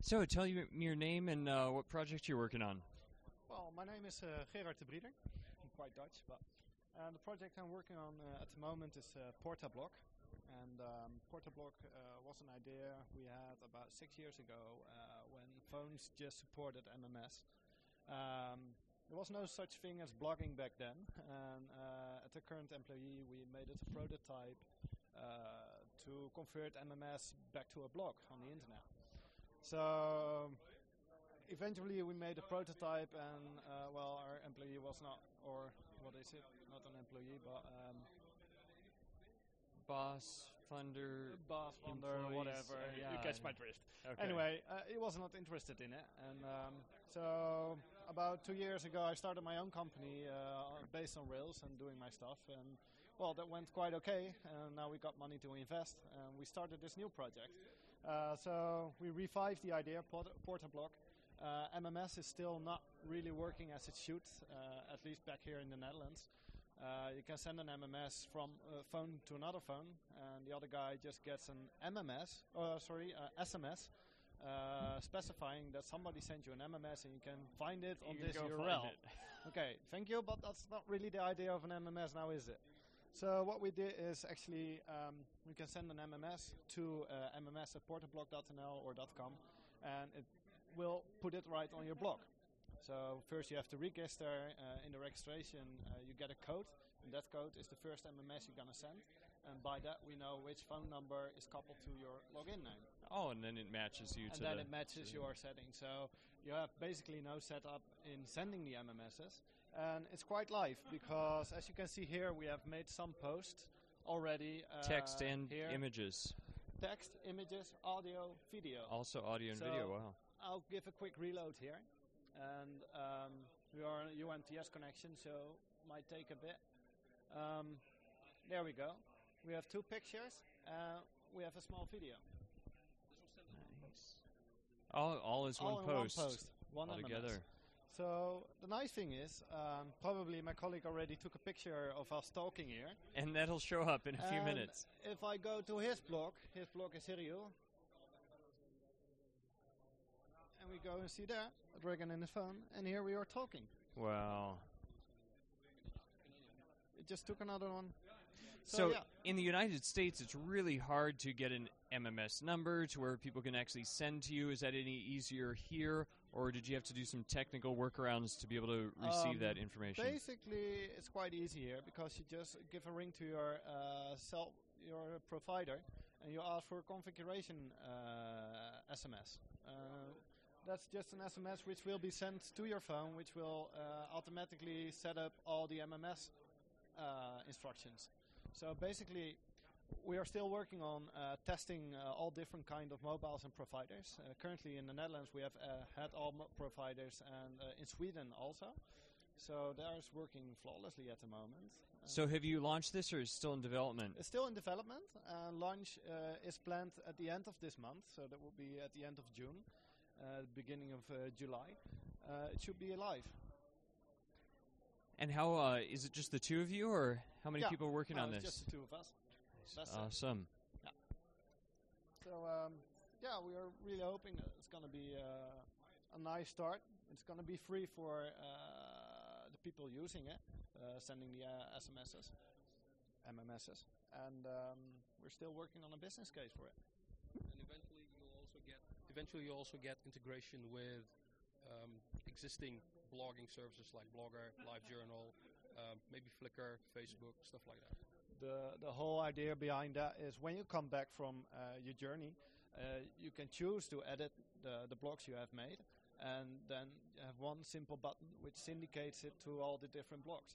So, tell you me your name and uh, what project you're working on. Well, my name is uh, Gerard de Brieder. I'm quite Dutch, but uh, the project I'm working on uh, at the moment is uh, Portablog. And um, Portablog uh, was an idea we had about six years ago when phones just supported MMS. Um, there was no such thing as blogging back then, and at the current employee, we made it a prototype to convert MMS back to a blog on the internet. So eventually we made a prototype and uh, well our employee was not or what is it? Not an employee but um, Boss, funder, boss funder whatever. uh, you catch my drift. Okay. anyway uh, he was not interested in it and um, so about two years ago i started my own company uh, based on rails and doing my stuff and well that went quite okay and now we got money to invest and we started this new project uh, so we revived the idea Port- portablog uh, mms is still not really working as it should uh, at least back here in the netherlands uh, you can send an MMS from a phone to another phone, and the other guy just gets an MMS, uh, sorry, uh, SMS, uh, specifying that somebody sent you an MMS and you can find it on You can this URL. Okay, thank you, but that's not really the idea of an MMS now, is it? So what we did is actually um, we can send an MMS to uh, MMS at portablog.nl or .com, and it will put it right on your blog. So first you have to register. Uh, in the registration, uh, you get a code, and that code is the first MMS you're gonna send. And by that, we know which phone number is coupled to your login name, Oh, and then it matches you and to then the. it matches your setting. So you have basically no setup in sending the MMSs, and it's quite live because, as you can see here, we have made some posts already. Uh, text and here. images. text, images, audio, video. Also, audio and So- video. Wow. I'll give a quick reload here. And um, we are on a UMTS connection, so might take a bit. Um, there we go. We have two pictures. Uh, we have a small video. Nice. All, all is All one post. one post. One all together. So the nice thing is, um, probably my colleague already took a picture of us talking here. And that'll show up in a few And minutes. If I go to his blog, his blog is Hiryu. And we go and see there, a dragon in his phone, and here we are talking. Wow. It just took another one. So, So, yeah, in the United States, it's really hard to get an MMS number to where people can actually send to you. Is that any easier here, or did you have to do some technical workarounds to be able to receive Um, that information? basically it's quite easy here because you just give a ring to your uh, cell, your provider, and you ask for a configuration uh, SMS. Uh, that's just an SMS which will be sent to your phone, which will uh, automatically set up all the MMS uh, instructions. So basically, we are still working on uh, testing uh, all different kind of mobiles and providers. Uh, currently in the Netherlands, we have uh, had all providers, and uh, in Sweden also. So that is working flawlessly at the moment. So, have you launched this, or is it still in development? it's still in development. Uh, launch uh, is planned at the end of this month, so that will be at the end of June, uh, beginning of uh, July. Uh, it should be live. And how uh, is it? Just the two of you, or how many Yeah, people are working on it's this? just the two of us. That's it. awesome. So um, yeah, we are really hoping that it's going to be uh, a nice start. It's going to be free for uh, the people using it, uh, sending the uh, SMSs, MMSs, and um, we're still working on a business case for it. and eventually you'll also get eventually you'll also get integration with um, existing blogging services like Blogger, LiveJournal, um, maybe Flickr, Facebook, stuff like that. The the whole idea behind that is when you come back from uh, your journey, uh, you can choose to edit the the blogs you have made, and then you have one simple button which syndicates it to all the different blocks.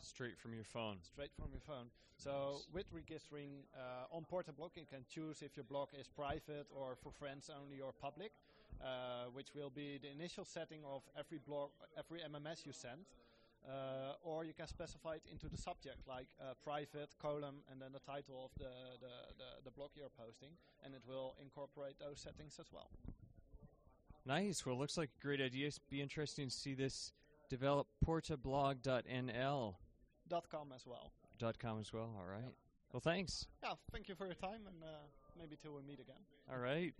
Straight from your phone. straight from your phone. So with registering uh, on Portablog, you can choose if your blog is private or for friends only or public, uh, which will be the initial setting of every blog, every MMS you send. Uh, or you can specify it into the subject, like uh, private column and then the title of the, the, the, the blog you're posting, and it will incorporate those settings as well. Nice. Well, looks like a great idea. It's be interesting to see this develop. Portablog.nl Dot .com as well. dot com as well. All right. Well, thanks. Yeah, thank you for your time, and uh, maybe till we meet again. All right.